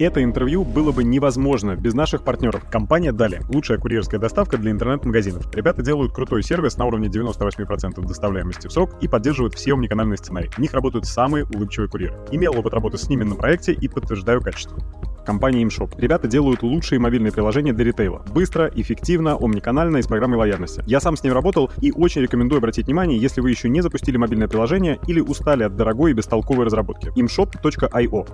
Это интервью было бы невозможно без наших партнеров. Компания Дали. Лучшая курьерская доставка для интернет-магазинов. Ребята делают крутой сервис на уровне 98% доставляемости в срок и поддерживают все омниканальные сценарии. В них работают самые улыбчивые курьеры. Имел опыт работы с ними на проекте и подтверждаю качество компания ImShop. Ребята делают лучшие мобильные приложения для ритейла. Быстро, эффективно, омниканально и с программой лояльности. Я сам с ним работал и очень рекомендую обратить внимание, если вы еще не запустили мобильное приложение или устали от дорогой и бестолковой разработки. imshop.io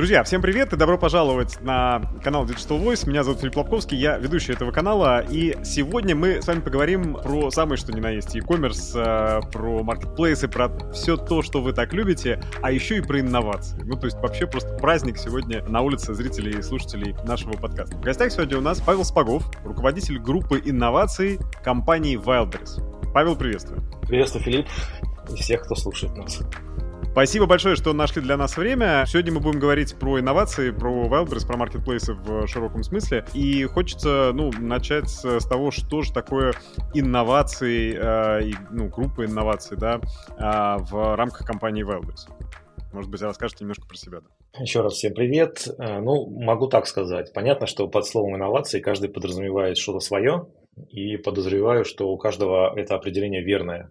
Друзья, всем привет и добро пожаловать на канал Digital Voice. Меня зовут Филипп Лобковский, я ведущий этого канала. И сегодня мы с вами поговорим про самое что ни на есть e-commerce, э, про маркетплейсы, про все то, что вы так любите, а еще и про инновации. Ну, то есть вообще просто праздник сегодня на улице зрителей и слушателей нашего подкаста. В гостях сегодня у нас Павел Спагов, руководитель группы инноваций компании Wildberries. Павел, приветствую. Приветствую, Филипп, и всех, кто слушает нас. Спасибо большое, что нашли для нас время. Сегодня мы будем говорить про инновации, про Wildberries, про маркетплейсы в широком смысле. И хочется, ну, начать с, того, что же такое инновации, э, и, ну, группа инноваций, да, э, в рамках компании Wildberries. Может быть, расскажете немножко про себя. Да? Еще раз всем привет. Э, ну, могу так сказать. Понятно, что под словом инновации каждый подразумевает что-то свое, и подозреваю, что у каждого это определение верное.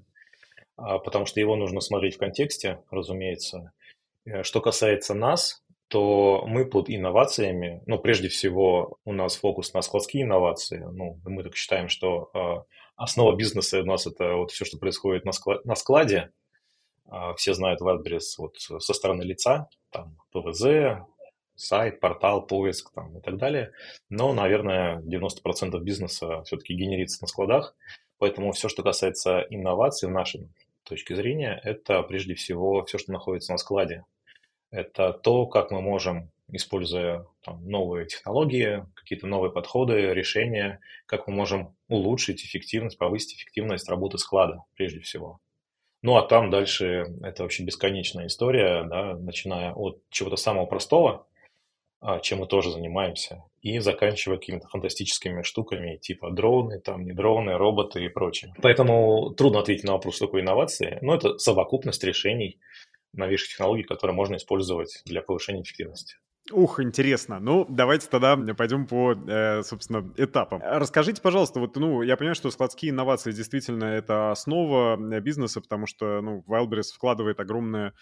А, потому что его нужно смотреть в контексте, разумеется. Э, что касается нас, то мы под инновациями, ну, прежде всего, у нас фокус на складские инновации. Ну, мы так считаем, что э, основа бизнеса у нас это вот все, что происходит на, склад, на складе. Э, все знают WordPress вот со стороны лица, там, ПВЗ, сайт, портал, поиск там, и так далее. Но, наверное, 90% бизнеса все-таки генерится на складах. Поэтому все, что касается инноваций в нашем точки зрения, это прежде всего все, что находится на складе. Это то, как мы можем, используя там, новые технологии, какие-то новые подходы, решения, как мы можем улучшить эффективность, повысить эффективность работы склада прежде всего. Ну а там дальше это вообще бесконечная история, да, начиная от чего-то самого простого, чем мы тоже занимаемся, и заканчивая какими-то фантастическими штуками, типа дроны, там не дроны, роботы и прочее. Поэтому трудно ответить на вопрос, что такое инновации, но это совокупность решений новейших технологий, которые можно использовать для повышения эффективности. Ух, интересно. Ну, давайте тогда пойдем по, э, собственно, этапам. Расскажите, пожалуйста, вот, ну, я понимаю, что складские инновации действительно это основа бизнеса, потому что, ну, Wildberries вкладывает огромное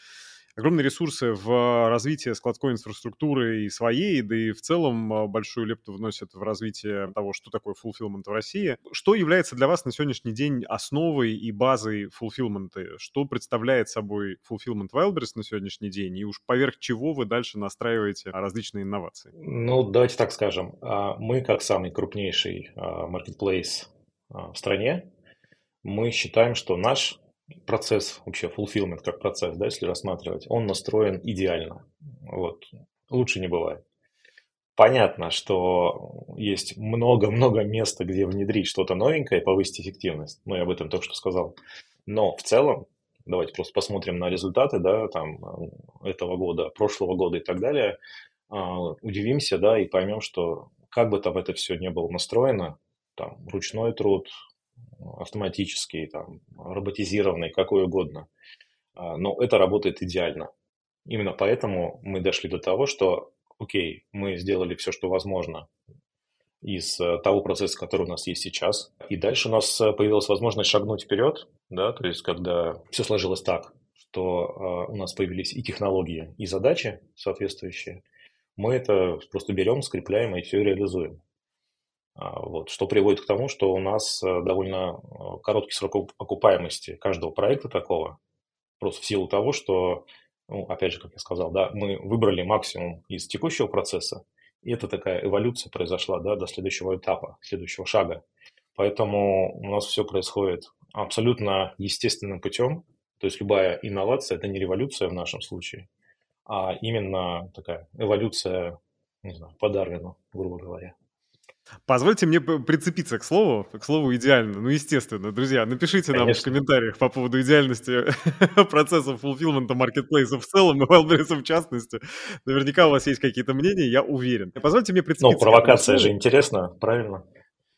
огромные ресурсы в развитие складской инфраструктуры и своей, да и в целом а, большую лепту вносят в развитие того, что такое fulfillment в России. Что является для вас на сегодняшний день основой и базой fulfillment? Что представляет собой fulfillment Wildberries на сегодняшний день? И уж поверх чего вы дальше настраиваете различные инновации? Ну, давайте так скажем. А, мы, как самый крупнейший а, marketplace в стране, мы считаем, что наш процесс, вообще fulfillment как процесс, да, если рассматривать, он настроен идеально. Вот. Лучше не бывает. Понятно, что есть много-много места, где внедрить что-то новенькое и повысить эффективность. Ну, я об этом только что сказал. Но в целом, давайте просто посмотрим на результаты, да, там, этого года, прошлого года и так далее, а, удивимся, да, и поймем, что как бы там это все не было настроено, там, ручной труд, автоматический, там, роботизированный, какой угодно. А, но это работает идеально. Именно поэтому мы дошли до того, что, окей, мы сделали все, что возможно из э, того процесса, который у нас есть сейчас. И дальше у нас э, появилась возможность шагнуть вперед, да, то есть когда все сложилось так, что э, у нас появились и технологии, и задачи соответствующие, мы это просто берем, скрепляем и все реализуем. А, вот, что приводит к тому, что у нас э, довольно э, короткий срок окупаемости каждого проекта такого, просто в силу того, что, ну, опять же, как я сказал, да, мы выбрали максимум из текущего процесса, и это такая эволюция произошла да, до следующего этапа, следующего шага. Поэтому у нас все происходит абсолютно естественным путем, то есть любая инновация – это не революция в нашем случае, а именно такая эволюция, не знаю, по Дарвину, грубо говоря. Позвольте мне прицепиться к слову, к слову идеально. Ну, естественно, друзья, напишите Конечно. нам в комментариях по поводу идеальности процессов фулфилмента маркетплейса в целом и Wildberries в частности. Наверняка у вас есть какие-то мнения, я уверен. Позвольте мне прицепиться. Ну, провокация же интересна, правильно?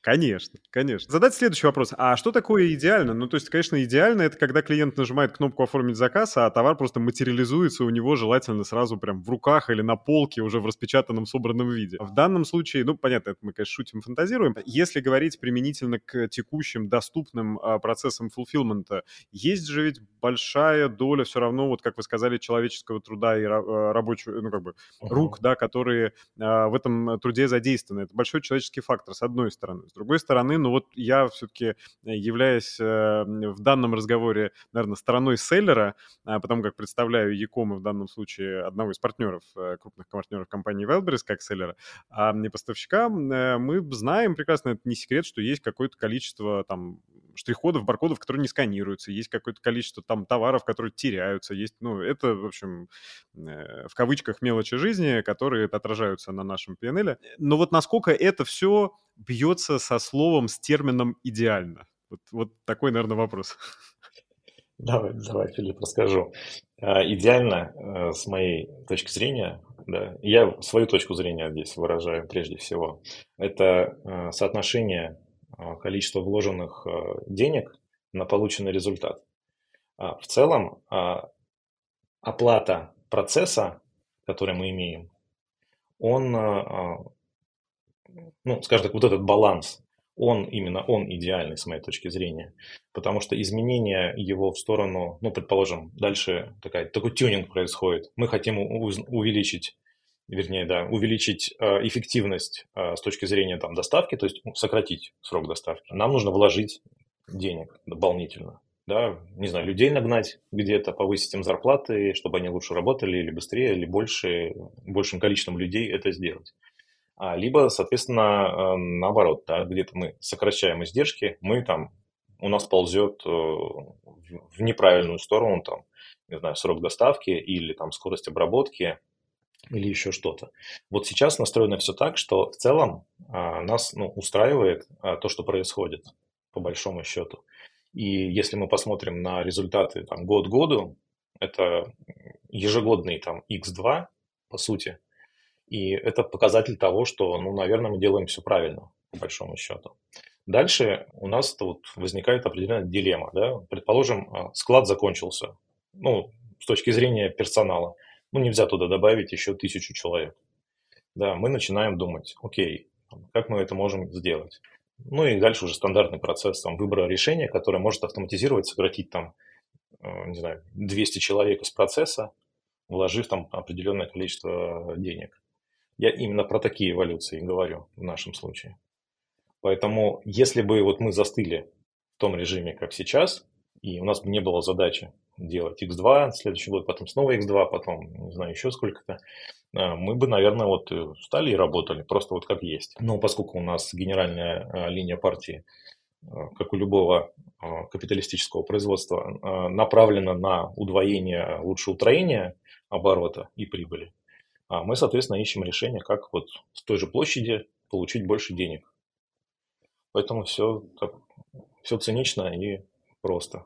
Конечно, конечно. Задать следующий вопрос. А что такое идеально? Ну, то есть, конечно, идеально это когда клиент нажимает кнопку «Оформить заказ», а товар просто материализуется у него желательно сразу прям в руках или на полке уже в распечатанном, собранном виде. В данном случае, ну, понятно, это мы, конечно, шутим, фантазируем. Если говорить применительно к текущим доступным а, процессам фулфилмента, есть же ведь большая доля все равно, вот как вы сказали, человеческого труда и а, рабочего, ну, как бы, рук, да, которые а, в этом труде задействованы. Это большой человеческий фактор, с одной стороны. С другой стороны, ну вот я все-таки э, являюсь э, в данном разговоре, наверное, стороной селлера, а потому как представляю Якома в данном случае одного из партнеров, э, крупных партнеров компании Wildberries как селлера, а не поставщика, мы знаем прекрасно, это не секрет, что есть какое-то количество там штрих-кодов, баркодов, которые не сканируются, есть какое-то количество там товаров, которые теряются, есть, ну, это, в общем, в кавычках мелочи жизни, которые отражаются на нашем PNL. Но вот насколько это все бьется со словом, с термином «идеально»? Вот, вот такой, наверное, вопрос. Давай, давай, Филипп, расскажу. А, идеально, э, с моей точки зрения, да, я свою точку зрения здесь выражаю прежде всего, это э, соотношение э, количества вложенных денег на полученный результат. А, в целом, а, оплата процесса, который мы имеем, он ну, скажем так, вот этот баланс, он именно он идеальный с моей точки зрения, потому что изменение его в сторону, ну, предположим, дальше такая, такой тюнинг происходит. Мы хотим увеличить, вернее, да, увеличить э, эффективность э, с точки зрения там доставки, то есть сократить срок доставки. Нам нужно вложить денег дополнительно. Да, не знаю, людей нагнать где-то, повысить им зарплаты, чтобы они лучше работали или быстрее, или больше, большим количеством людей это сделать. А, либо, соответственно, э, наоборот, да, где-то мы сокращаем издержки, мы там, у нас ползет в неправильную сторону, там, не знаю, срок доставки или там скорость обработки или еще что-то. Вот сейчас настроено все так, что в целом а, нас ну, устраивает а, то, что происходит, по большому счету. И если мы посмотрим на результаты там, год году, это ежегодный там X2, по сути, и это показатель того, что, ну, наверное, мы делаем все правильно, по большому счету. Дальше у нас вот возникает определенная дилемма. Да? Предположим, а, склад закончился. Ну, с точки зрения персонала. Ну, нельзя туда добавить еще тысячу человек. Да, мы начинаем думать, окей, как мы это можем сделать. Ну и дальше уже стандартный процесс там, выбора решения, которое может автоматизировать, сократить там, э, не знаю, 200 человек из процесса, вложив там определенное количество денег. Я именно про такие эволюции говорю в нашем случае. Поэтому, если бы вот мы застыли в том режиме, как сейчас, и у нас не было задачи делать X2, следующий год, потом снова X2, потом, не знаю, еще сколько-то, а, мы бы, наверное, вот встали и работали, просто вот как есть. Но поскольку у нас генеральная а, линия партии, как у любого капиталистического производства, направлена на удвоение, лучше утроение оборота и прибыли, а мы, соответственно, ищем решение, как вот с той же площади получить больше денег. Поэтому все, так, все цинично и просто.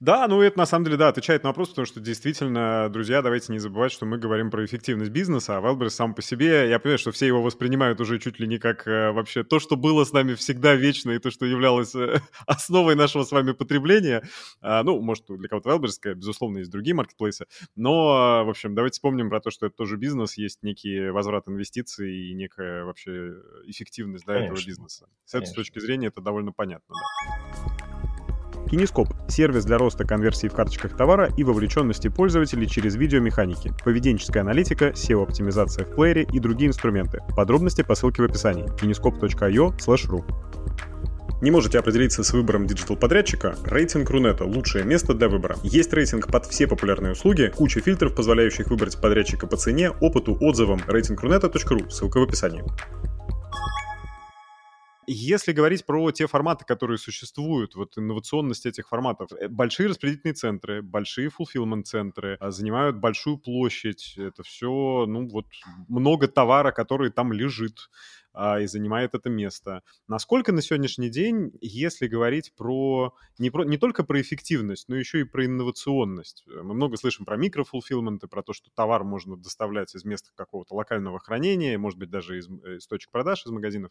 Да, ну это на самом деле, да, отвечает на вопрос, потому что действительно, друзья, давайте не забывать, что мы говорим про эффективность бизнеса, а Wildberries сам по себе, я понимаю, что все его воспринимают уже чуть ли не как э, вообще то, что было с нами всегда вечно, и то, что являлось э, основой нашего с вами потребления. А, ну, может, для кого-то Wildberries, безусловно, есть другие маркетплейсы, но, в общем, давайте вспомним про то, что это тоже бизнес, есть некий возврат инвестиций и некая вообще эффективность да, этого бизнеса. С этой точки зрения это довольно понятно, да. Кинескоп – сервис для роста конверсии в карточках товара и вовлеченности пользователей через видеомеханики, поведенческая аналитика, SEO-оптимизация в плеере и другие инструменты. Подробности по ссылке в описании kinescope.io ru. Не можете определиться с выбором диджитал-подрядчика? Рейтинг Рунета – лучшее место для выбора. Есть рейтинг под все популярные услуги, куча фильтров, позволяющих выбрать подрядчика по цене, опыту, отзывам. Рейтинг.рунета.ру, ссылка в описании. Если говорить про те форматы, которые существуют, вот инновационность этих форматов, э, большие распределительные центры, большие fulfillment-центры а, занимают большую площадь, это все, ну вот, много товара, который там лежит. А, и занимает это место. Насколько на сегодняшний день, если говорить про не, про, не только про эффективность, но еще и про инновационность. Мы много слышим про микрофулфилменты, про то, что товар можно доставлять из места какого-то локального хранения, может быть, даже из, из точек продаж, из магазинов.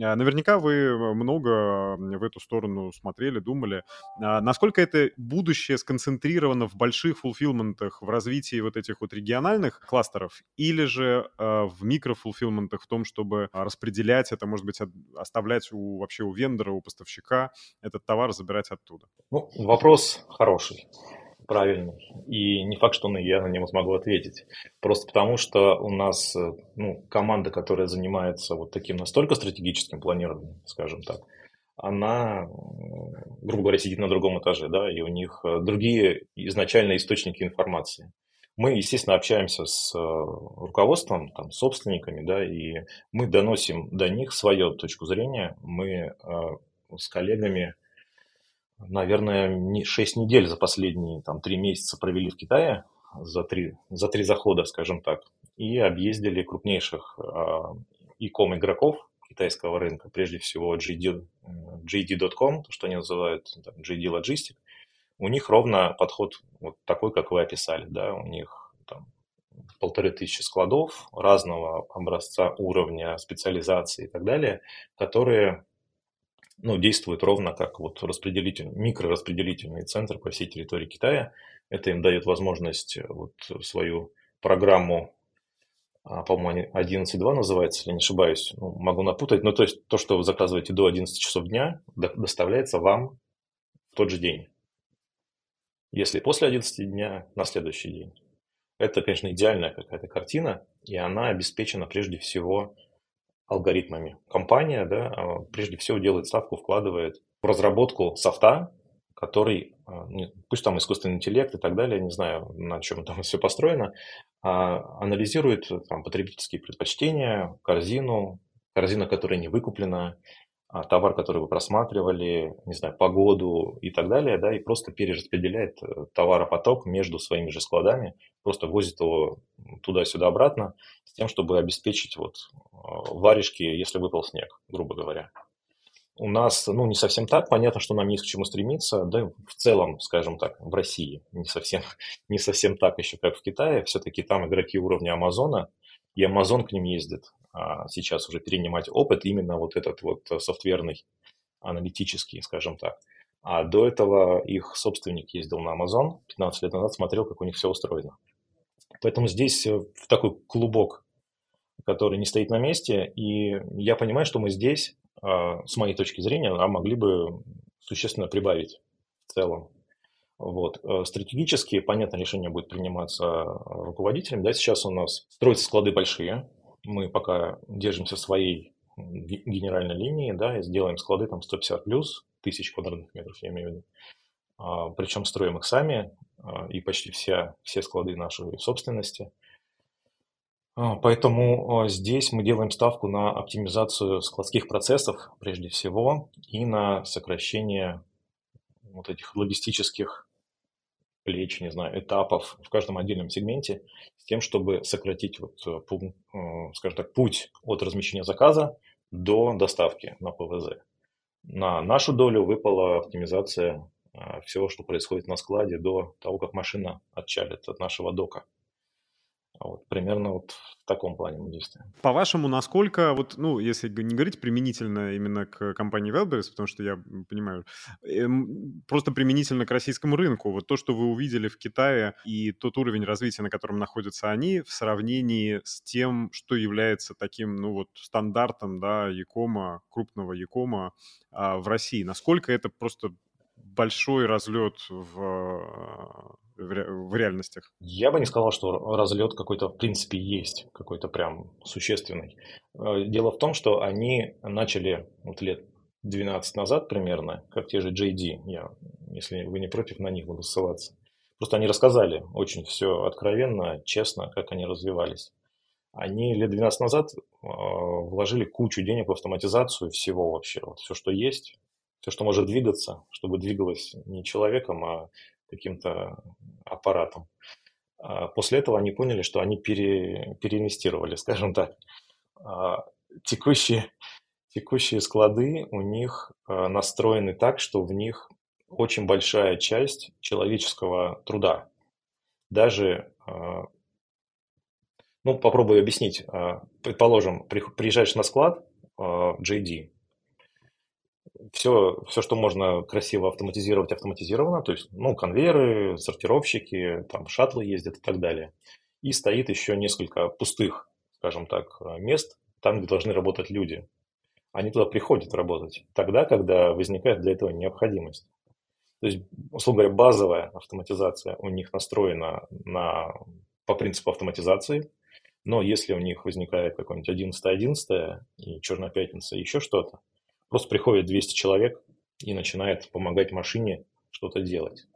А, наверняка вы много в эту сторону смотрели, думали. А, насколько это будущее сконцентрировано в больших фулфилментах, в развитии вот этих вот региональных кластеров, или же э, в микрофулфилментах в том, чтобы распределять это, может быть, оставлять у, вообще у вендора, у поставщика этот товар, забирать оттуда? Ну, вопрос хороший правильный. И не факт, что я на него смогу ответить. Просто потому, что у нас э, ну, команда, которая занимается вот таким настолько стратегическим планированием, скажем так, она, грубо говоря, сидит на другом этаже, да, и у них э, другие изначально источники информации. Мы, естественно, общаемся с э, руководством, там, собственниками, да, и мы доносим до них свою точку зрения. Мы э, с коллегами, наверное, 6 недель за последние там, 3 месяца провели в Китае, за три, за три захода, скажем так, и объездили крупнейших e-com игроков китайского рынка, прежде всего JD, JD.com, то, что они называют там, JD Logistic, у них ровно подход вот такой, как вы описали, да, у них там полторы тысячи складов разного образца, уровня, специализации и так далее, которые ну, действуют ровно как вот распределительный, микрораспределительный центр по всей территории Китая. Это им дает возможность вот свою программу а, по-моему, 11.2 называется, если не ошибаюсь, ну, могу напутать, но то есть то, что вы заказываете до 11 часов дня, доставляется вам в тот же день. Если после 11 дня, на следующий день. Это, конечно, идеальная какая-то картина, и она обеспечена прежде всего алгоритмами. Компания, да, а, прежде всего делает ставку, вкладывает в разработку софта, который, а, пусть там искусственный интеллект и так далее, не знаю, на чем там все построено, а, анализирует там, потребительские предпочтения, корзину, корзина, которая не выкуплена, товар, который вы просматривали, не знаю, погоду и так далее, да, и просто перераспределяет э, товаропоток между своими же складами, просто возит его туда-сюда обратно, с тем, чтобы обеспечить вот варежки, если выпал снег, грубо говоря. У нас, ну, не совсем так. Понятно, что нам есть к чему стремиться. Да, в целом, скажем так, в России не совсем, не совсем так еще, как в Китае. Все-таки там игроки уровня Амазона, и Амазон к ним ездит а сейчас уже перенимать опыт именно вот этот вот софтверный, аналитический, скажем так. А до этого их собственник ездил на Amazon 15 лет назад, смотрел, как у них все устроено. Поэтому здесь э, в такой клубок, который не стоит на месте, и я понимаю, что мы здесь а, с моей точки зрения, могли бы существенно прибавить в целом. Вот. Э, стратегически, понятно, решение будет приниматься руководителем. Да, сейчас у нас строятся склады большие. Мы пока держимся своей генеральной линии, да, и сделаем склады там 150 плюс тысяч квадратных метров, я имею в виду. А, причем строим их сами, а, и почти вся, все склады нашей собственности – а, поэтому а, здесь мы делаем ставку на оптимизацию складских процессов прежде всего и на сокращение вот этих логистических плеч, не знаю, этапов в каждом отдельном сегменте с тем, чтобы сократить, вот, э, э, скажем так, путь от размещения заказа до доставки на ПВЗ. На нашу долю выпала оптимизация а, всего, что происходит на складе до того, как машина отчалит от нашего дока. Вот, примерно вот в таком плане мы действуем. По-вашему, насколько, вот, ну, если не говорить применительно именно к компании Wildberries, потому что я понимаю, эм, просто применительно к российскому рынку, вот то, что вы увидели в Китае и тот уровень развития, на котором находятся они, в сравнении с тем, что является таким, ну, вот, стандартом, да, Якома, крупного Якома а, в России, насколько это просто большой разлет в в реальностях? Я бы не сказал, что разлет какой-то в принципе есть, какой-то прям существенный. Э, дело в том, что они начали вот лет 12 назад примерно, как те же JD, я, если вы не против, на них буду ссылаться. Просто они рассказали очень все откровенно, честно, как они развивались. Они лет 12 назад э, вложили кучу денег в автоматизацию всего вообще, вот все, что есть, все, что может двигаться, чтобы двигалось не человеком, а каким-то аппаратом. А после этого они поняли, что они пере, переинвестировали, скажем так. А текущие, текущие склады у них э, настроены так, что в них очень большая часть человеческого труда. Даже, ну, попробую объяснить. Предположим, приезжаешь на склад JD, все, все, что можно красиво автоматизировать, автоматизировано, то есть, ну, конвейеры, сортировщики, там, шаттлы ездят и так далее. И стоит еще несколько пустых, скажем так, мест, там, где должны работать люди. Они туда приходят работать тогда, когда возникает для этого необходимость. То есть, условно говоря, базовая автоматизация у них настроена на, по принципу автоматизации, но если у них возникает какой-нибудь 11-11 и Черная пятница, еще что-то, просто приходит 200 человек и начинает помогать машине что-то делать.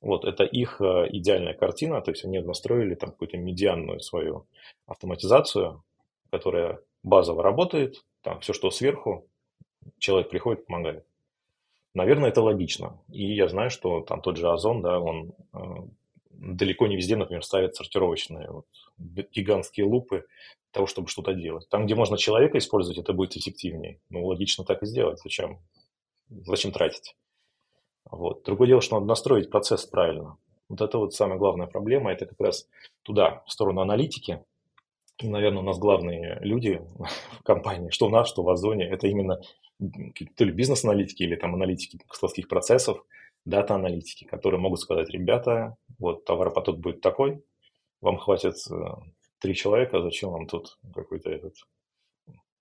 Вот, это их э, идеальная картина, то есть они настроили там какую-то медианную свою автоматизацию, которая базово работает, там все, что сверху, человек приходит, помогает. Наверное, это логично. И я знаю, что там тот же Озон, да, он э, далеко не везде, например, ставит сортировочные вот, гигантские лупы для того, чтобы что-то делать. Там, где можно человека использовать, это будет эффективнее. Ну, логично так и сделать. Зачем? Зачем тратить? Вот. Другое дело, что надо настроить процесс правильно. Вот это вот самая главная проблема. Это как раз туда, в сторону аналитики, и, наверное, у нас главные люди в компании, что у нас, что в Озоне, это именно то ли бизнес-аналитики или там аналитики складских процессов, дата-аналитики, которые могут сказать, ребята, вот товаропоток будет такой, вам хватит э, три человека, зачем вам тут какой-то этот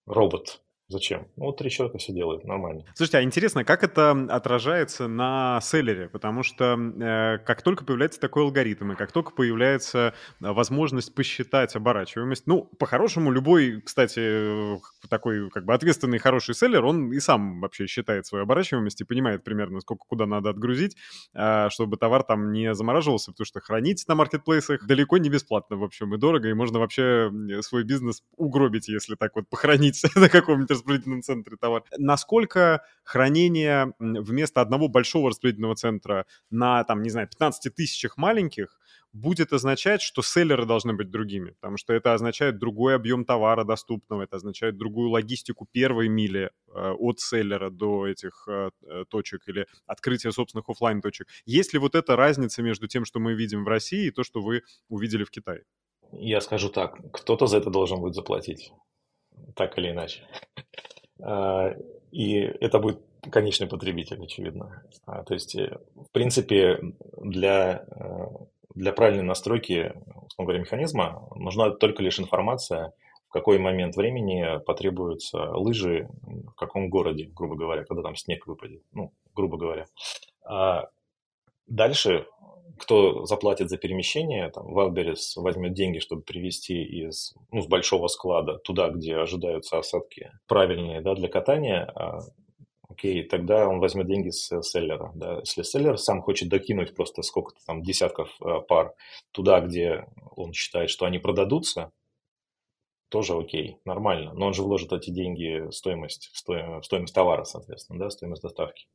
робот Зачем? Ну, вот три человека все делают, нормально. Слушайте, а интересно, как это отражается на селлере? Потому что э, как только появляется такой алгоритм, и как только появляется э, возможность посчитать оборачиваемость, ну, по-хорошему, любой, кстати, такой как бы ответственный хороший селлер, он и сам вообще считает свою оборачиваемость и понимает примерно, сколько куда надо отгрузить, э, чтобы товар там не замораживался, потому что хранить на маркетплейсах далеко не бесплатно, в общем, и дорого, и можно вообще свой бизнес угробить, если так вот похоронить на каком-нибудь распределительном центре товар. Насколько хранение вместо одного большого распределительного центра на, там, не знаю, 15 тысячах маленьких будет означать, что селлеры должны быть другими, потому что это означает другой объем товара доступного, это означает другую логистику первой мили э, от селлера до этих э, э точек или открытия собственных офлайн точек. Есть ли вот эта разница между тем, что мы видим в России и то, что вы увидели в Китае? Я скажу так, кто-то за это должен будет заплатить так или иначе. А, и это будет конечный потребитель, очевидно. А, то есть, э, в принципе, для, э, для правильной настройки, условно говоря, механизма нужна только лишь информация, в какой момент времени потребуются лыжи, в каком городе, грубо говоря, когда там снег выпадет, ну, грубо говоря. А дальше кто заплатит за перемещение, там, Wildberries возьмет деньги, чтобы привезти из, ну, с большого склада туда, где ожидаются осадки правильные да, для катания, а, окей, тогда он возьмет деньги с селлера. Да. Если селлер сам хочет докинуть просто сколько-то там десятков а, пар туда, где он считает, что они продадутся, тоже окей, нормально. Но он же вложит эти деньги в стоимость, в стоимость, в стоимость товара, соответственно, да, стоимость доставки.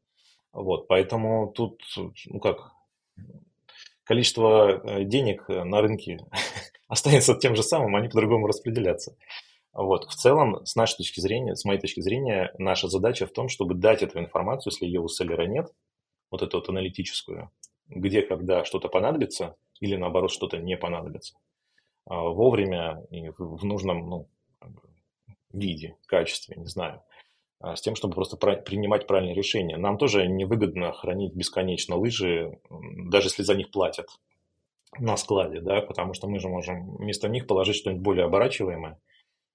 Вот, поэтому тут, ну как, количество э, денег э, на рынке останется тем же самым, они по-другому распределятся. Вот. В целом, с нашей точки зрения, с моей точки зрения, наша задача в том, чтобы дать эту информацию, если ее у селлера нет, вот эту вот аналитическую, где, когда что-то понадобится или, наоборот, что-то не понадобится, а, вовремя и в нужном ну, виде, качестве, не знаю. А, с тем, чтобы просто принимать правильные решения. Нам тоже невыгодно хранить бесконечно лыжи, даже если за них платят на складе, да, потому что мы же можем вместо них положить что-нибудь более оборачиваемое.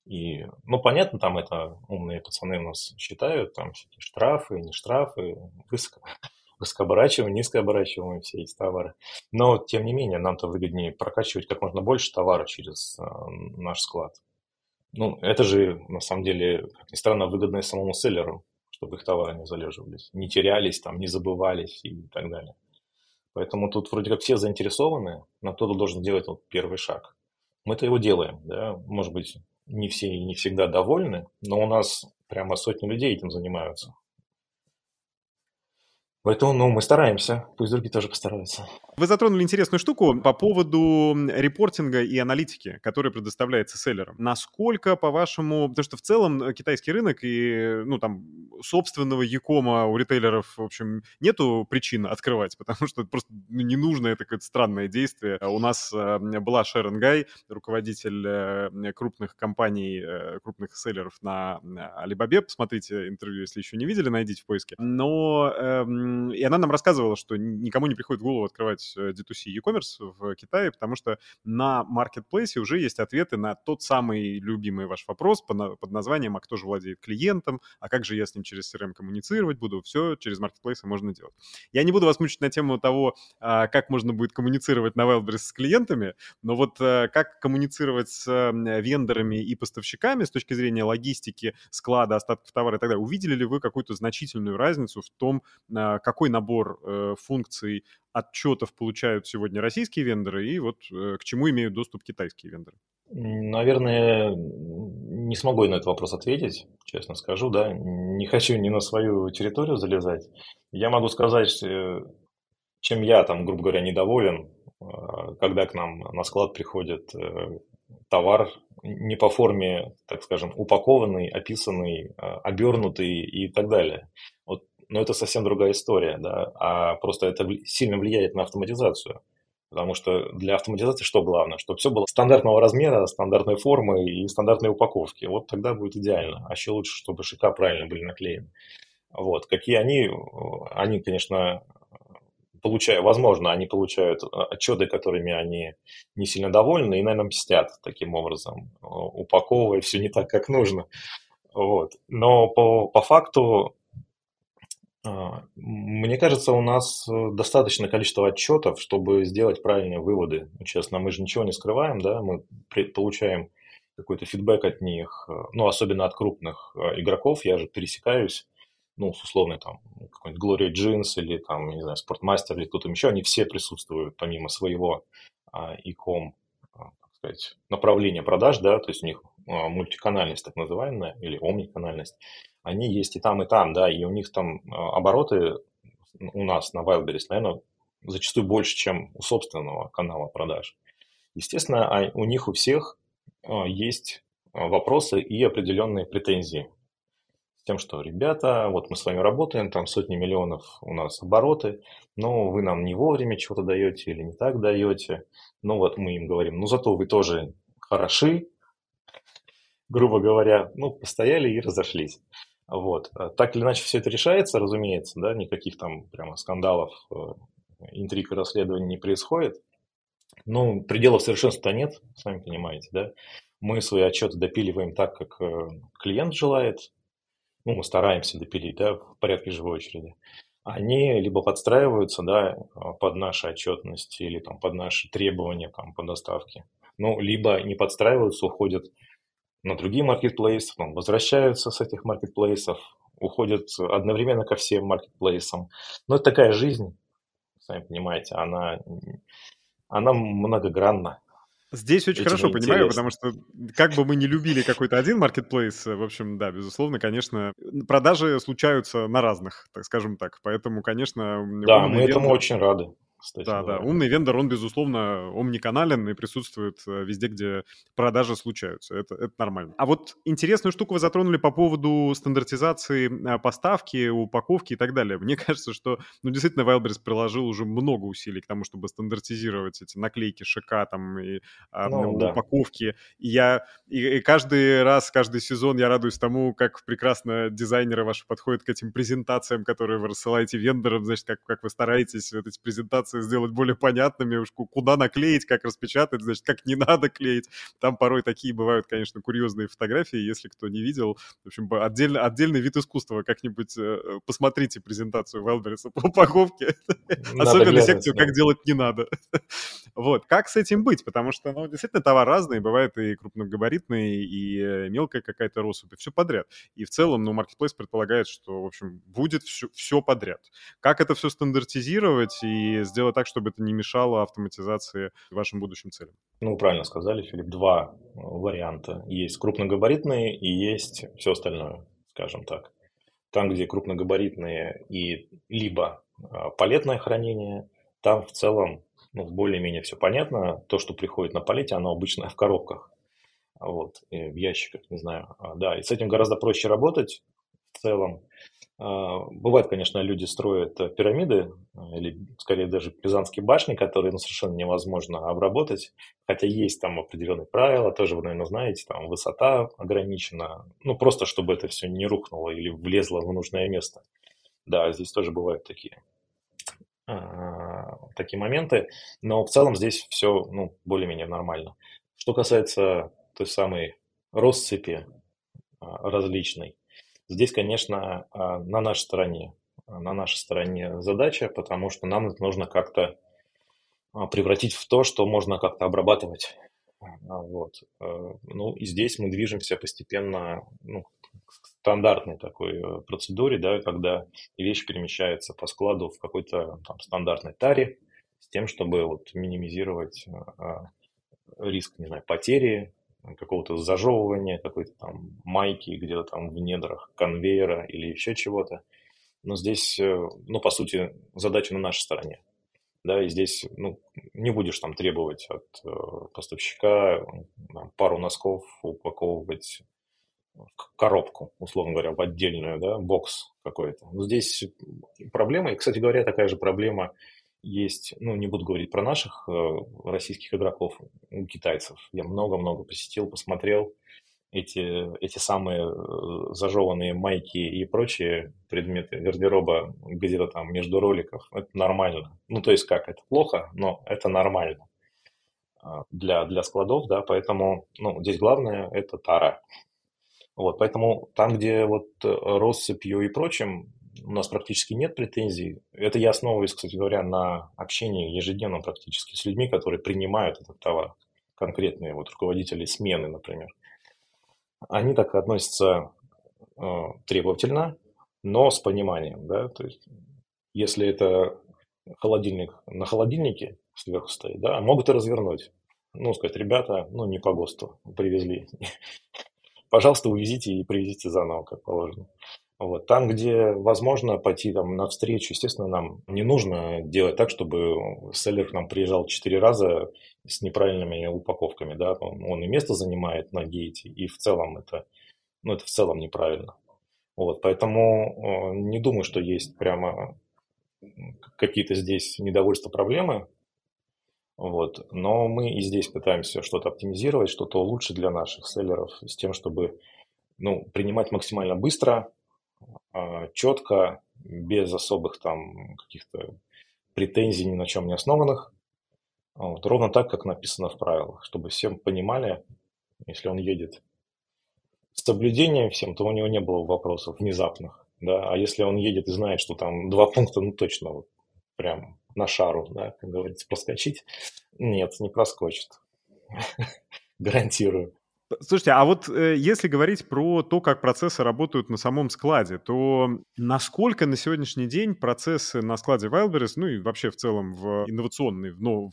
И, ну, понятно, там это умные пацаны у нас считают, там всякие штрафы, не штрафы, высоко, высокооборачиваемые, низкооборачиваемые все эти товары. Но, тем не менее, нам-то выгоднее прокачивать как можно больше товара через э, наш склад. Ну, это же, на самом деле, как ни странно, выгодно самому селлеру, чтобы их товары не залеживались, не терялись, там, не забывались и так далее. Поэтому тут вроде как все заинтересованы, но кто-то должен делать вот первый шаг. Мы-то его делаем, да, может быть, не все и не всегда довольны, но у нас прямо сотни людей этим занимаются. Поэтому, ну, мы стараемся, пусть другие тоже постараются. Вы затронули интересную штуку по поводу репортинга и аналитики, который предоставляется селлерам. Насколько, по-вашему, потому что в целом э, китайский рынок и, ну, там, собственного якома у ритейлеров, в общем, нету причин открывать, потому что просто ну, не нужно, это какое-то странное действие. У нас э, была Шерон Гай, руководитель э, крупных компаний, крупных селлеров на Alibaba. Посмотрите интервью, если еще не видели, найдите в поиске. Но эм, и она нам рассказывала, что никому не приходит в голову открывать D2C e-commerce в Китае, потому что на маркетплейсе уже есть ответы на тот самый любимый ваш вопрос под названием «А кто же владеет клиентом? А как же я с ним через CRM коммуницировать буду?» Все через маркетплейсы можно делать. Я не буду вас мучить на тему того, а, как можно будет коммуницировать на Wildberries с клиентами, но вот э, как коммуницировать с вендорами и поставщиками с точки зрения логистики, склада, остатков товара и так далее, увидели ли вы какую-то значительную разницу в том, а, какой набор э, функций отчетов получают сегодня российские вендоры и вот э, к чему имеют доступ китайские вендоры? Наверное, не смогу я на этот вопрос ответить, честно скажу, да. Не хочу ни на свою территорию залезать. Я могу сказать, э, чем я там, грубо говоря, недоволен, э, когда к нам на склад приходит товар не по форме, так скажем, упакованный, описанный, обернутый и так далее. Вот но это совсем другая история, да, а просто это сильно влияет на автоматизацию. Потому что для автоматизации что главное? Чтобы все было стандартного размера, стандартной формы и стандартной упаковки. Вот тогда будет идеально. А еще лучше, чтобы шика правильно были наклеены. Вот. Какие они? Они, конечно, получают, возможно, они получают отчеты, которыми они не сильно довольны, и, наверное, мстят таким образом, упаковывая все не так, как нужно. Вот. Но по, по факту мне кажется, у нас э, достаточное количество отчетов, чтобы сделать правильные выводы. Ну, честно, мы же ничего не скрываем, да, мы получаем какой-то фидбэк от них, э, ну, особенно от крупных э, игроков. Я же пересекаюсь, ну, с условной там какой-нибудь Glory Jeans или там, не знаю, Sportmaster или кто-то еще, они все присутствуют помимо своего а, а, так сказать, направления продаж, да, то есть у них мультиканальность так называемая или омниканальность они есть и там, и там, да, и у них там а, обороты у нас на Wildberries, наверное, зачастую больше, чем у собственного канала продаж. Естественно, а у них у всех а, есть вопросы и определенные претензии. С тем, что, ребята, вот мы с вами работаем, там сотни миллионов у нас обороты, но вы нам не вовремя чего-то даете или не так даете. Ну вот мы им говорим, ну зато вы тоже хороши, грубо говоря, ну, постояли и разошлись. Вот. А так или иначе все это решается, разумеется, да, никаких там прямо скандалов, э, интриг и расследований не происходит. Ну, пределов совершенства нет, сами понимаете, да. Мы свои отчеты допиливаем так, как э, клиент желает. Ну, мы стараемся допилить, да, в порядке живой очереди. Они либо подстраиваются, да, под наши отчетности или там под наши требования там по доставке. Ну, либо не подстраиваются, уходят на другие маркетплейсы, потом возвращаются с этих маркетплейсов, уходят одновременно ко всем маркетплейсам. Но это такая жизнь, сами понимаете, она, она многогранна. Здесь очень Этим хорошо понимаю, потому что как бы мы не любили какой-то один маркетплейс, в общем, да, безусловно, конечно, продажи случаются на разных, так скажем так. Поэтому, конечно... Да, мы этому очень рады кстати. Да, да. Умный вендор, он, безусловно, омниканален и присутствует э, везде, где продажи случаются. Это, это нормально. А вот интересную штуку вы затронули по поводу стандартизации э, поставки, упаковки и так далее. Мне кажется, что, ну, действительно, Wildberries приложил уже много усилий к тому, чтобы стандартизировать эти наклейки ШК там и а, ну, ну, да. упаковки. И я и, и каждый раз, каждый сезон я радуюсь тому, как прекрасно дизайнеры ваши подходят к этим презентациям, которые вы рассылаете вендорам, значит, как, как вы стараетесь вот эти презентации презентации сделать более понятными, уж куда наклеить, как распечатать, значит, как не надо клеить. Там порой такие бывают, конечно, курьезные фотографии, если кто не видел. В общем, отдельно, отдельный вид искусства. Как-нибудь э, посмотрите презентацию Wildberries по упаковке. Особенно секцию «Как делать не надо». Вот. Как с этим быть? Потому что, ну, действительно, товар разный. Бывает и крупногабаритный, и э, мелкая какая-то россыпь, и все подряд. И в целом, ну, Marketplace предполагает, что, в общем, будет все, все подряд. Как это все стандартизировать и сделать так, чтобы это не мешало автоматизации вашим будущим целям? Ну, правильно сказали, Филипп. Два э, варианта. Есть крупногабаритные и есть все остальное, скажем так. Там, где крупногабаритные и либо э, палетное хранение, там в целом ну, более-менее все понятно. То, что приходит на палете, оно обычно в коробках, вот, в ящиках, не знаю. А, да, и с этим гораздо проще работать в целом. А, бывает, конечно, люди строят э, пирамиды, э, или скорее даже пизанские башни, которые ну, совершенно невозможно обработать, хотя есть там определенные правила, тоже вы, наверное, знаете, там высота ограничена, ну просто чтобы это все не рухнуло или влезло в нужное место. Да, здесь тоже бывают такие, а, такие моменты, но в целом здесь все ну, более-менее нормально. Что касается той самой россыпи а, различной, Здесь, конечно, а, на нашей стороне, на нашей стороне задача, потому что нам это нужно как-то а, превратить в то, что можно как-то обрабатывать. А, вот. Э, ну и здесь мы движемся постепенно ну, к стандартной такой э, процедуре, да, когда вещь перемещается по складу в какой-то там, стандартной таре с тем, чтобы вот, минимизировать риск, не знаю, потери какого-то зажевывания, какой-то там майки где-то там в недрах конвейера или еще чего-то. Но здесь, э, ну, по сути, задача на нашей стороне. Да, и здесь, ну, не будешь там требовать от э, поставщика там, пару носков упаковывать в коробку, условно говоря, в отдельную, да, бокс какой-то. Но здесь проблема, и, кстати говоря, такая же проблема есть, ну, не буду говорить про наших э, российских игроков, китайцев. Я много-много посетил, посмотрел эти, эти самые э, зажеванные майки и прочие предметы гардероба где-то там между роликов. Это нормально. Ну, то есть как, это плохо, но это нормально а, для, для складов, да, поэтому, ну, здесь главное – это тара. Вот, поэтому там, где вот э, россыпью и прочим, у нас практически нет претензий. Это я основываюсь, кстати говоря, на общении ежедневном практически с людьми, которые принимают этот товар. Конкретные вот руководители смены, например. Они так относятся э, требовательно, но с пониманием. Да? То есть, если это холодильник на холодильнике сверху стоит, да, могут и развернуть. Ну, сказать, ребята, ну, не по ГОСТу привезли. Пожалуйста, увезите и привезите заново, как положено. Вот. Там, где возможно пойти там, навстречу, естественно, нам не нужно делать так, чтобы селлер к нам приезжал четыре раза с неправильными упаковками. Да? Он, он и место занимает на гейте, и в целом это, ну, это в целом неправильно. Вот. Поэтому э, не думаю, что есть прямо какие-то здесь недовольства, проблемы. Вот. Но мы и здесь пытаемся что-то оптимизировать, что-то улучшить для наших селлеров с тем, чтобы ну, принимать максимально быстро, четко, без особых там каких-то претензий ни на чем не основанных. Вот, ровно так, как написано в правилах, чтобы всем понимали, если он едет с соблюдением всем, то у него не было вопросов внезапных. Да? А если он едет и знает, что там два пункта, ну точно, вот, прям на шару, да, как говорится, проскочить, нет, не проскочит. Гарантирую. Слушайте, а вот э, если говорить про то, как процессы работают на самом складе, то насколько на сегодняшний день процессы на складе Wildberries, ну и вообще в целом в инновационной, ну,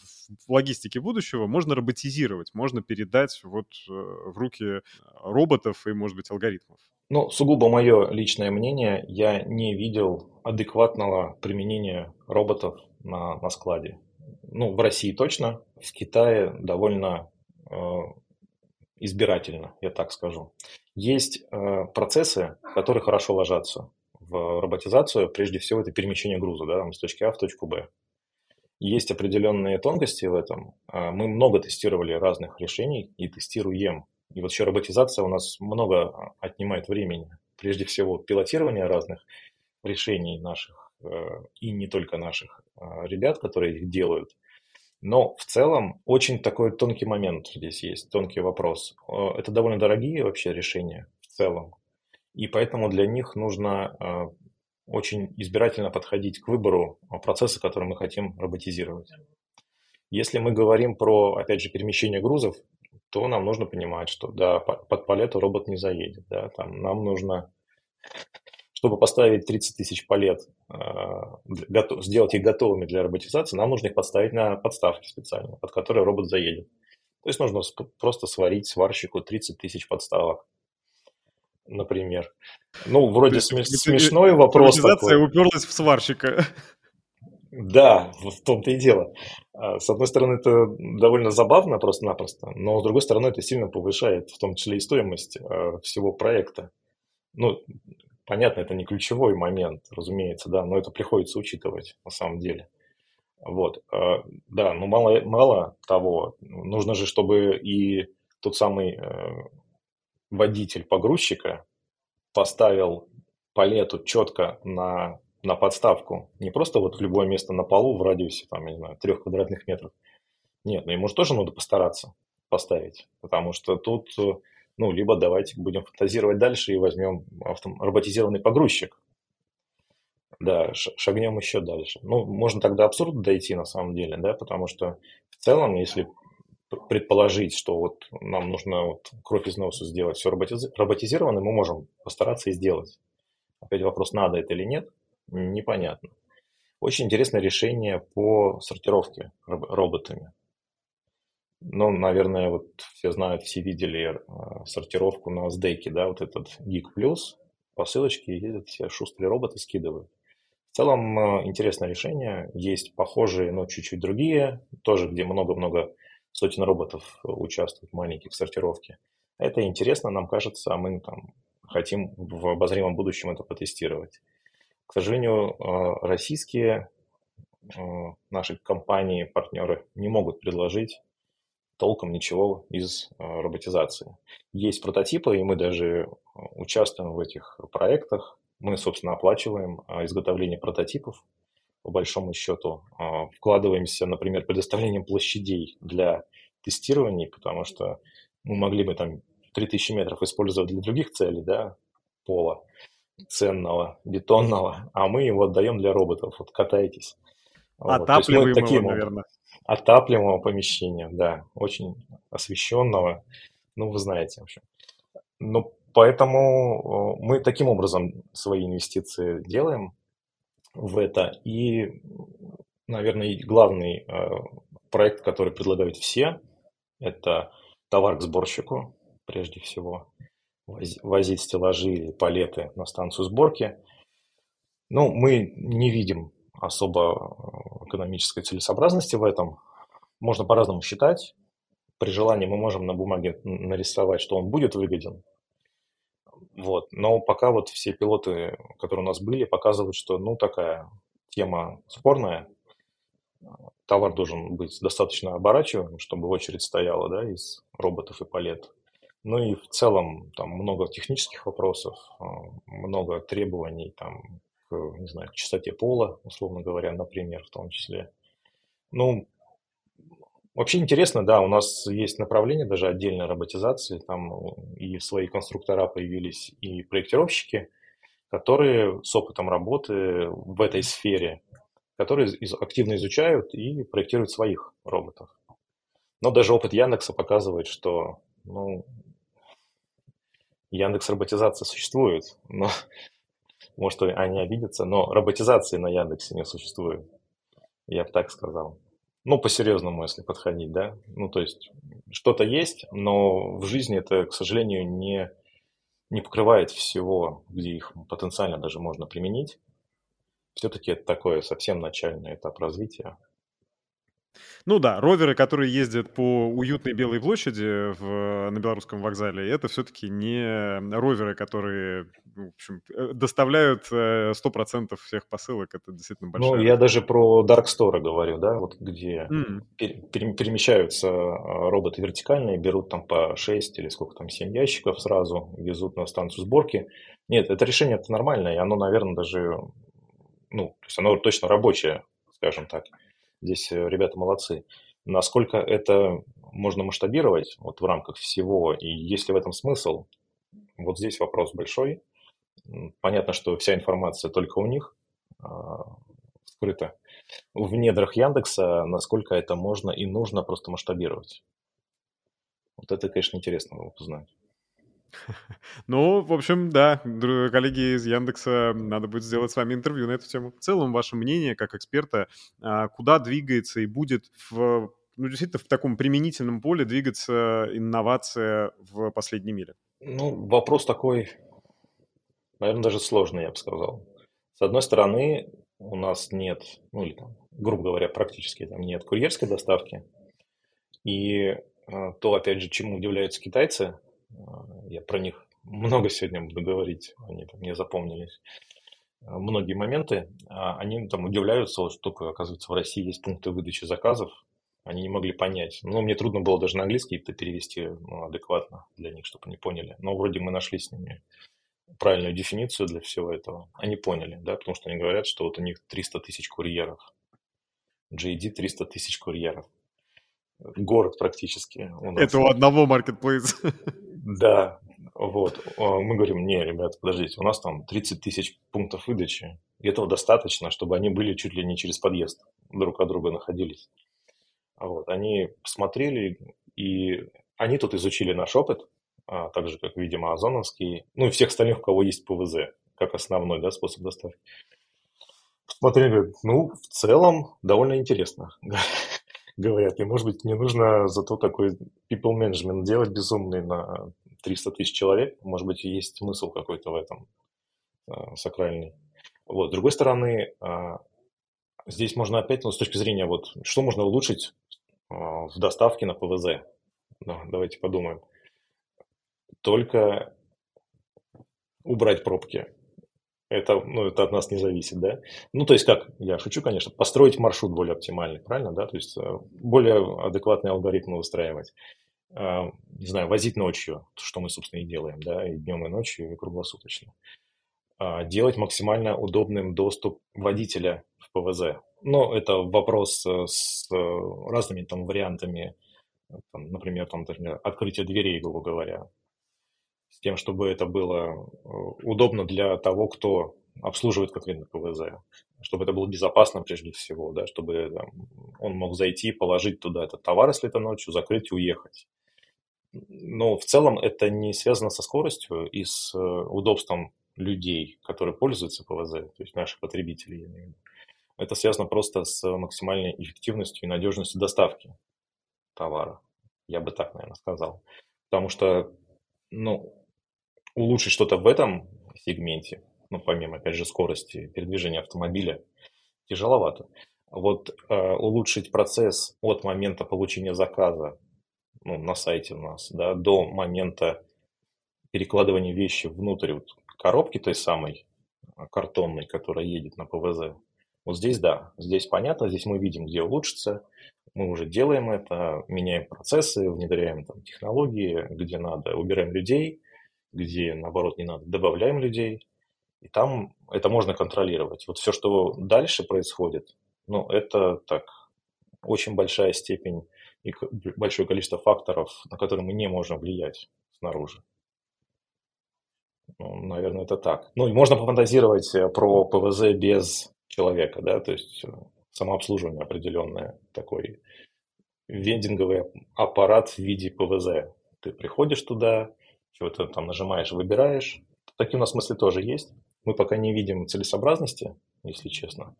в логистике будущего можно роботизировать, можно передать вот э, в руки роботов и, может быть, алгоритмов? Ну, сугубо мое личное мнение, я не видел адекватного применения роботов на, на складе. Ну, в России точно, в Китае довольно э, избирательно, я так скажу. Есть э, процессы, которые хорошо ложатся в роботизацию. Прежде всего, это перемещение груза да, с точки А в точку Б. Есть определенные тонкости в этом. Э, мы много тестировали разных решений и тестируем. И вот еще роботизация у нас много отнимает времени. Прежде всего, пилотирование разных решений наших э, и не только наших э, ребят, которые их делают – но в целом очень такой тонкий момент здесь есть, тонкий вопрос. Э, это довольно дорогие вообще решения в целом. И поэтому для них нужно э, очень избирательно подходить к выбору процесса, который мы хотим роботизировать. Если мы говорим про, опять же, перемещение грузов, то нам нужно понимать, что да, под палету робот не заедет. Да, там нам нужно чтобы поставить 30 тысяч палет, а, сделать их готовыми для роботизации, нам нужно их подставить на подставки специально, под которые робот заедет. То есть нужно просто сварить сварщику 30 тысяч подставок, например. Ну, вроде есть, смешной вопрос такой. уперлась в сварщика. Да, в том-то и дело. А, с одной стороны, это довольно забавно просто-напросто, но с другой стороны, это сильно повышает в том числе и стоимость а, всего проекта. Ну, понятно, это не ключевой момент, разумеется, да, но это приходится учитывать на самом деле. Вот, а, да, но мало, мало того, нужно же, чтобы и тот самый э, водитель погрузчика поставил палету четко на на подставку. Не просто вот в любое место на полу в радиусе, там, я не знаю, трех квадратных метров. Нет, ну ему же тоже надо постараться поставить, потому что тут, ну, либо давайте будем фантазировать дальше и возьмем авто, роботизированный погрузчик. Да, шагнем еще дальше. Ну, можно тогда абсурд дойти на самом деле, да, потому что в целом, если предположить, что вот нам нужно вот кровь из носа сделать все роботизированно, мы можем постараться и сделать. Опять вопрос, надо это или нет – непонятно. Очень интересное решение по сортировке роботами. Ну, наверное, вот все знают, все видели э, сортировку на SDK, да, вот этот Geek Plus, по ссылочке ездят все шустрые роботы, скидывают. В целом э, интересное решение. Есть похожие, но чуть-чуть другие, тоже где много-много сотен роботов участвуют маленьких в сортировке. Это интересно, нам кажется, а мы там хотим в обозримом будущем это потестировать. К сожалению, э, российские наши компании, партнеры не могут предложить толком ничего из э, роботизации. Есть прототипы, и мы даже участвуем в этих проектах. Мы, собственно, оплачиваем изготовление прототипов, по большому счету. Вкладываемся, например, предоставлением площадей для тестирований, потому что мы могли бы там 3000 метров использовать для других целей, да, пола ценного, бетонного, а мы его отдаем для роботов. Вот катайтесь. Отапливаемого, вот. таким, наверное. Отапливаемого помещения, да, очень освещенного, ну, вы знаете, в общем. Ну, поэтому мы таким образом свои инвестиции делаем в это. И, наверное, главный э, проект, который предлагают все, это товар к сборщику, прежде всего возить стеллажи или палеты на станцию сборки. Ну, мы не видим особо э, экономической целесообразности в этом. Можно по-разному считать. При желании мы можем на бумаге нарисовать, что он будет выгоден. Вот. Но пока вот все пилоты, которые у нас были, показывают, что ну такая тема спорная. Товар должен быть достаточно оборачиваем, чтобы очередь стояла да, из роботов и палет. Ну и в целом там много технических вопросов, а, много требований там, не знаю, к чистоте пола, условно говоря, например, в том числе. Ну, вообще интересно, да, у нас есть направление даже отдельной роботизации, там и свои конструктора появились, и проектировщики, которые с опытом работы в этой сфере, которые активно изучают и проектируют своих роботов. Но даже опыт Яндекса показывает, что ну, Яндекс роботизация существует, но может они обидятся, но роботизации на Яндексе не существует. Я бы так сказал. Ну, по-серьезному, если подходить, да. Ну, то есть, что-то есть, но в жизни это, к сожалению, не, не покрывает всего, где их потенциально даже можно применить. Все-таки это такой совсем начальный этап развития. Ну да, роверы, которые ездят по уютной Белой площади в, на Белорусском вокзале, это все-таки не роверы, которые ну, в общем, э, доставляют 100% э, всех посылок. Это действительно большая... Ну, я даже про Dark Store говорю, да, вот где mm. пере, перемещаются а, роботы вертикальные, берут там по 6 или сколько там, 7 ящиков сразу, везут на станцию сборки. Нет, это решение это нормальное, и оно, наверное, даже, ну, то есть оно точно рабочее, скажем так. Здесь э, ребята молодцы. Насколько это можно масштабировать вот в рамках всего, и есть ли в этом смысл, вот здесь вопрос большой. Понятно, что вся информация только у них а, скрыта. В недрах Яндекса, насколько это можно и нужно просто масштабировать. Вот это, конечно, интересно было узнать. Ну, в общем, да, коллеги из Яндекса, надо будет сделать с вами интервью на эту тему. В целом, ваше мнение как эксперта, а, куда двигается и будет в, ну, действительно, в таком применительном поле двигаться инновация в последней мире? Ну, вопрос такой, наверное, даже сложный, я бы сказал. С одной стороны, у нас нет, ну или там грубо говоря, практически там нет курьерской доставки. И то, опять же, чему удивляются китайцы, я про них много сегодня буду говорить, они там мне запомнились, многие моменты, они там удивляются, что только, оказывается, в России есть пункты выдачи заказов, они не могли понять. Ну, мне трудно было даже на английский это перевести ну, адекватно для них, чтобы они поняли. Но вроде мы нашли с ними правильную дефиницию для всего этого. Они поняли, да, потому что они говорят, что вот у них 300 тысяч курьеров. JD 300 тысяч курьеров. Город практически. У нас. Это у одного маркетплейса. Да, вот. Мы говорим, не, ребята, подождите, у нас там 30 тысяч пунктов выдачи. И этого достаточно, чтобы они были чуть ли не через подъезд друг от друга находились. Вот, они посмотрели, и они тут изучили наш опыт, а, так как, видимо, Озоновский, ну и всех остальных, у кого есть ПВЗ, как основной да, способ доставки. Посмотрели, ну, в целом, довольно интересно, говорят. И, может быть, не нужно зато такой people management делать безумный на 300 тысяч человек. Может быть, есть смысл какой-то в этом а, сакральный. Вот. С другой стороны, а, здесь можно опять, ну, с точки зрения, вот, что можно улучшить а, в доставке на ПВЗ. Да, давайте подумаем. Только убрать пробки. Это, ну, это от нас не зависит, да? Ну, то есть как, я шучу, конечно, построить маршрут более оптимальный, правильно, да? То есть э, более адекватные алгоритмы выстраивать. А, не знаю, возить ночью, что мы, собственно, и делаем, да, и днем, и ночью, и круглосуточно. А, делать максимально удобным доступ водителя в ПВЗ. Но это вопрос э, с э, разными там вариантами, там, например, там, например, открытие дверей, грубо говоря, с тем, чтобы это было э, удобно для того, кто обслуживает конкретно ПВЗ, чтобы это было безопасно прежде всего, да, чтобы там, он мог зайти, положить туда этот товар, если это ночью, закрыть и уехать. Но в целом это не связано со скоростью и с удобством людей, которые пользуются ПВЗ, то есть наших потребителей, я. Это связано просто с максимальной эффективностью и надежностью доставки товара. Я бы так, наверное, сказал. Потому что, ну, улучшить что-то в этом сегменте, ну, помимо, опять же, скорости передвижения автомобиля, тяжеловато. Вот э, улучшить процесс от момента получения заказа ну, на сайте у нас, да, до момента перекладывания вещи внутрь вот, коробки той самой а, картонной, которая едет на ПВЗ. Вот здесь да, здесь понятно, здесь мы видим, где улучшится, мы уже делаем это, меняем процессы, внедряем там технологии, где надо, убираем людей, где наоборот не надо, добавляем людей, и там это можно контролировать. Вот все, что дальше происходит, ну, это так, очень большая степень и большое количество факторов, на которые мы не можем влиять снаружи. Ну, наверное, это так. Ну, и можно пофантазировать э, про ПВЗ без человека, да, то есть э, самообслуживание определенное, такой вендинговый аппарат в виде ПВЗ. Ты приходишь туда, чего-то там нажимаешь, выбираешь. Такие у нас мысли тоже есть. Мы пока не видим целесообразности, если честно,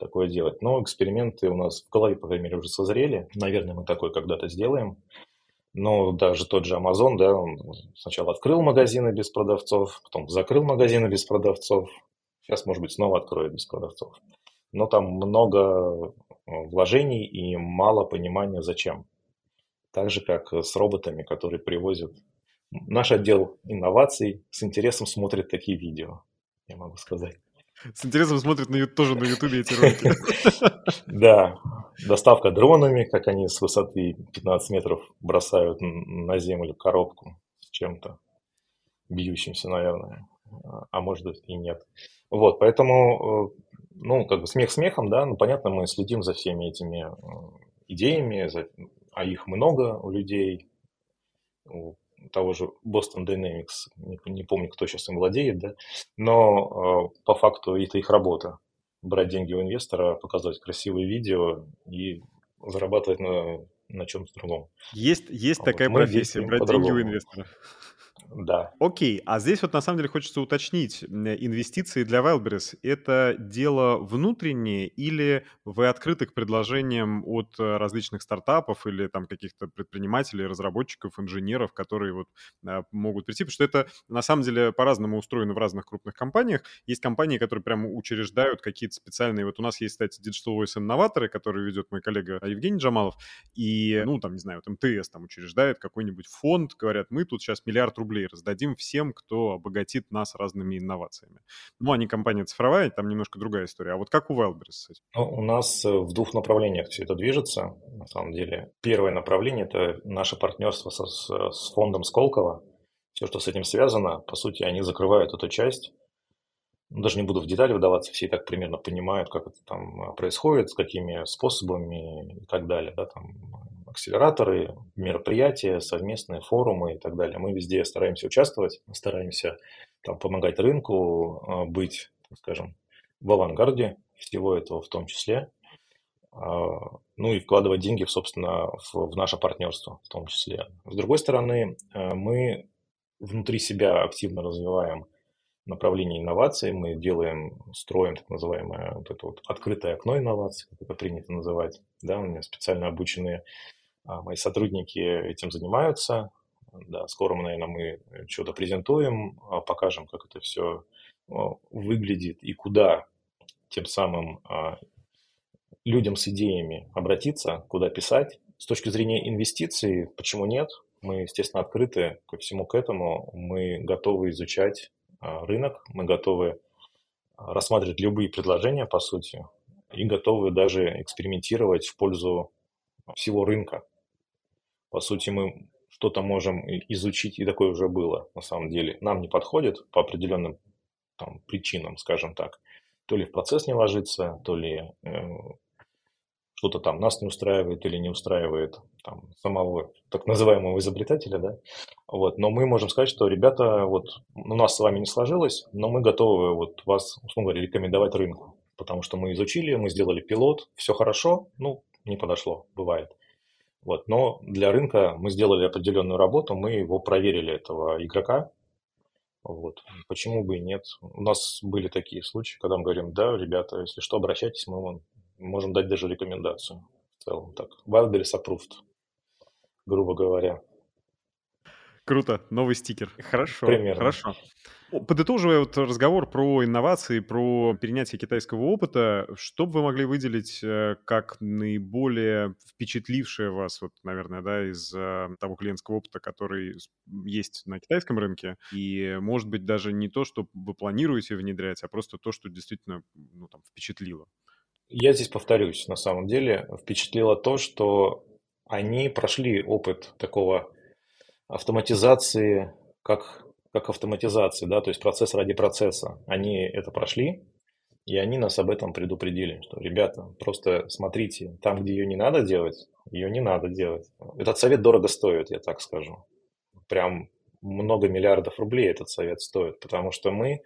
такое делать. Но эксперименты у нас в голове, по крайней мере, уже созрели. Наверное, мы такое когда-то сделаем. Но даже тот же Amazon, да, он сначала открыл магазины без продавцов, потом закрыл магазины без продавцов, сейчас, может быть, снова откроет без продавцов. Но там много э, вложений и мало понимания зачем. Так же, как с роботами, которые привозят. Наш отдел инноваций с интересом смотрит такие видео, я могу сказать. С интересом смотрят на, тоже на Ютубе эти ролики. Да, доставка дронами, как они с высоты 15 метров бросают на землю коробку с чем-то бьющимся, наверное, а может быть и нет. Вот, поэтому, э, ну, как бы смех смехом, да, ну, понятно, мы следим за всеми этими э, идеями, а их много у людей, того же Boston Dynamics, не, не помню, кто сейчас им владеет, да, но э, по факту это их работа. Брать деньги у инвестора, показывать красивые видео и зарабатывать на, на чем-то другом. Есть, есть вот. такая Мы профессия, брать деньги у инвестора. Да. Окей, а здесь вот на самом деле хочется уточнить. Инвестиции для Wildberries — это дело внутреннее или вы открыты к предложениям от э, различных стартапов или там каких-то предпринимателей, разработчиков, инженеров, которые вот а, могут прийти? Потому что это на самом деле по-разному устроено в разных крупных компаниях. Есть компании, которые прямо учреждают какие-то специальные... Вот у нас есть, кстати, Digital Voice инноваторы, которые ведет мой коллега Евгений Джамалов, и, ну, там, не знаю, вот МТС там учреждает какой-нибудь фонд, говорят, мы тут сейчас миллиард рублей раздадим всем, кто обогатит нас разными инновациями. Ну, они компания цифровая, там немножко другая история. А вот как у Wildberries? Ну, у нас э, в двух направлениях все это движется, на самом деле. Первое направление – это наше партнерство со, с, с фондом Сколково. Все, что с этим связано, по сути, они закрывают эту часть. Ну, даже не буду в детали вдаваться, все и так примерно понимают, как это там происходит, с какими способами и так далее. Да, там акселераторы, мероприятия, совместные форумы и так далее. Мы везде стараемся участвовать, стараемся там, помогать рынку, а, быть, скажем, в авангарде всего этого в том числе. А, ну и вкладывать деньги, собственно, в, в наше партнерство в том числе. С другой стороны, э, мы внутри себя активно развиваем направление инноваций. Мы делаем, строим так называемое вот это вот открытое окно инноваций, как это принято называть. Да, у меня специально обученные мои сотрудники этим занимаются. Да, скоро, наверное, мы что-то презентуем, а, покажем, как это все а, выглядит и куда тем самым людям с идеями обратиться, куда писать. С точки зрения инвестиций, почему нет? Мы, естественно, открыты ко всему к этому. Мы готовы изучать рынок, мы готовы рассматривать любые предложения, по сути, и готовы даже экспериментировать в пользу всего рынка. По сути, мы что-то можем изучить, и такое уже было на самом деле. Нам не подходит по определенным там, причинам, скажем так. То ли в процесс не ложится, то ли э, что-то там нас не устраивает или не устраивает там, самого так называемого изобретателя, да, вот, но мы можем сказать, что ребята, вот, у нас с вами не сложилось, но мы готовы вот вас, условно говоря, рекомендовать рынку, потому что мы изучили, мы сделали пилот, все хорошо, ну, не подошло, бывает. Вот. Но для рынка мы сделали определенную работу, мы его проверили, этого игрока. Вот. Почему бы и нет? У нас были такие случаи, когда мы говорим, да, ребята, если что, обращайтесь, мы вам можем дать даже рекомендацию. В целом так. Wildberries approved, грубо говоря. Круто, новый стикер. Хорошо, Примерно. хорошо. Подытоживая вот разговор про инновации, про перенятие китайского опыта, что бы вы могли выделить э, как наиболее впечатлившее вас, вот, наверное, да, из э, того клиентского опыта, который есть на китайском рынке, и, может быть, даже не то, что вы планируете внедрять, а просто то, что действительно ну, там, впечатлило? Я здесь повторюсь, на самом деле, впечатлило то, что они прошли опыт такого автоматизации, как как автоматизации, да, то есть процесс ради процесса. Они это прошли, и они нас об этом предупредили, что, ребята, просто смотрите, там, где ее не надо делать, ее не надо делать. Этот совет дорого стоит, я так скажу. Прям много миллиардов рублей этот совет стоит, потому что мы,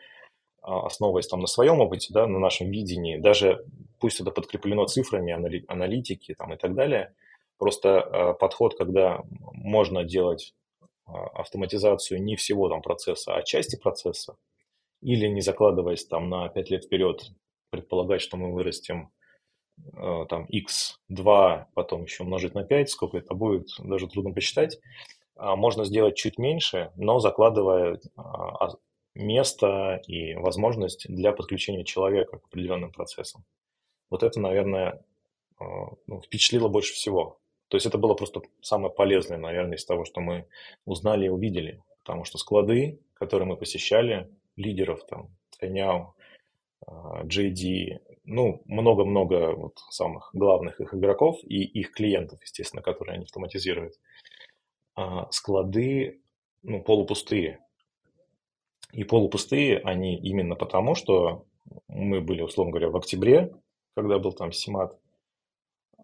а, основываясь там на своем опыте, да, на нашем видении, даже пусть это подкреплено цифрами, аналитики там, и так далее, просто а, подход, когда можно делать автоматизацию не всего там процесса, а части процесса, или не закладываясь там на 5 лет вперед, предполагать, что мы вырастем э, там x2, потом еще умножить на 5, сколько это будет, даже трудно посчитать. А можно сделать чуть меньше, но закладывая а, место и возможность для подключения человека к определенным процессам. Вот это, наверное, ну, впечатлило больше всего. То есть это было просто самое полезное, наверное, из того, что мы узнали и увидели. Потому что склады, которые мы посещали, лидеров там, Тайняо, JD, ну, много-много вот самых главных их игроков и их клиентов, естественно, которые они автоматизируют. А склады, ну, полупустые. И полупустые они именно потому, что мы были, условно говоря, в октябре, когда был там Симат,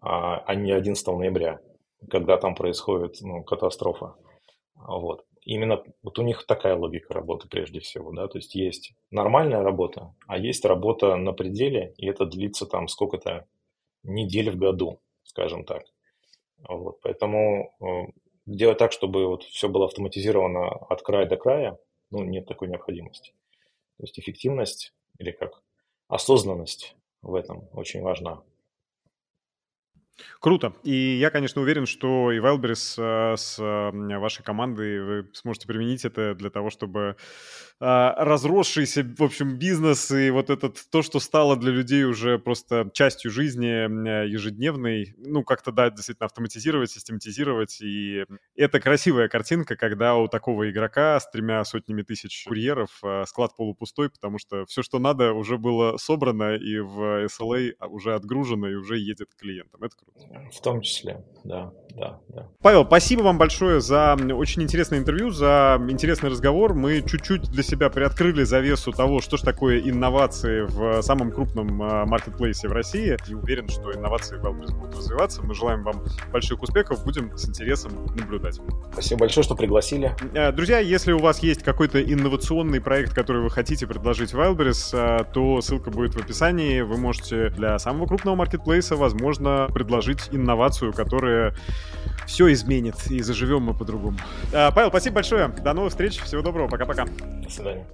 а, а не 11 ноября, когда там происходит ну, катастрофа. Вот. Именно вот у них такая логика работы прежде всего, да, то есть есть нормальная работа, а есть работа на пределе, и это длится там сколько-то недель в году, скажем так. Вот. Поэтому э, делать так, чтобы вот все было автоматизировано от края до края, ну, нет такой необходимости. То есть эффективность или как осознанность в этом очень важна. Круто. И я, конечно, уверен, что и Wildberries э, с э, вашей командой вы сможете применить это для того, чтобы э, разросшийся, в общем, бизнес и вот этот то, что стало для людей уже просто частью жизни ежедневной, ну, как-то, да, действительно автоматизировать, систематизировать. И это красивая картинка, когда у такого игрока с тремя сотнями тысяч курьеров склад полупустой, потому что все, что надо, уже было собрано и в SLA уже отгружено и уже едет к клиентам. Это круто. В том числе, да, да, да. Павел, спасибо вам большое за очень интересное интервью, за интересный разговор. Мы чуть-чуть для себя приоткрыли завесу того, что же такое инновации в самом крупном а, маркетплейсе в России. И уверен, что инновации в Wildberries будут развиваться. Мы желаем вам больших успехов, будем с интересом наблюдать. Спасибо большое, что пригласили. А, друзья, если у вас есть какой-то инновационный проект, который вы хотите предложить Wildberries, а, то ссылка будет в описании. Вы можете для самого крупного маркетплейса, возможно, предложить инновацию, которая все изменит, и заживем мы по-другому. А, Павел, спасибо большое. До новых встреч. Всего доброго. Пока-пока. До свидания.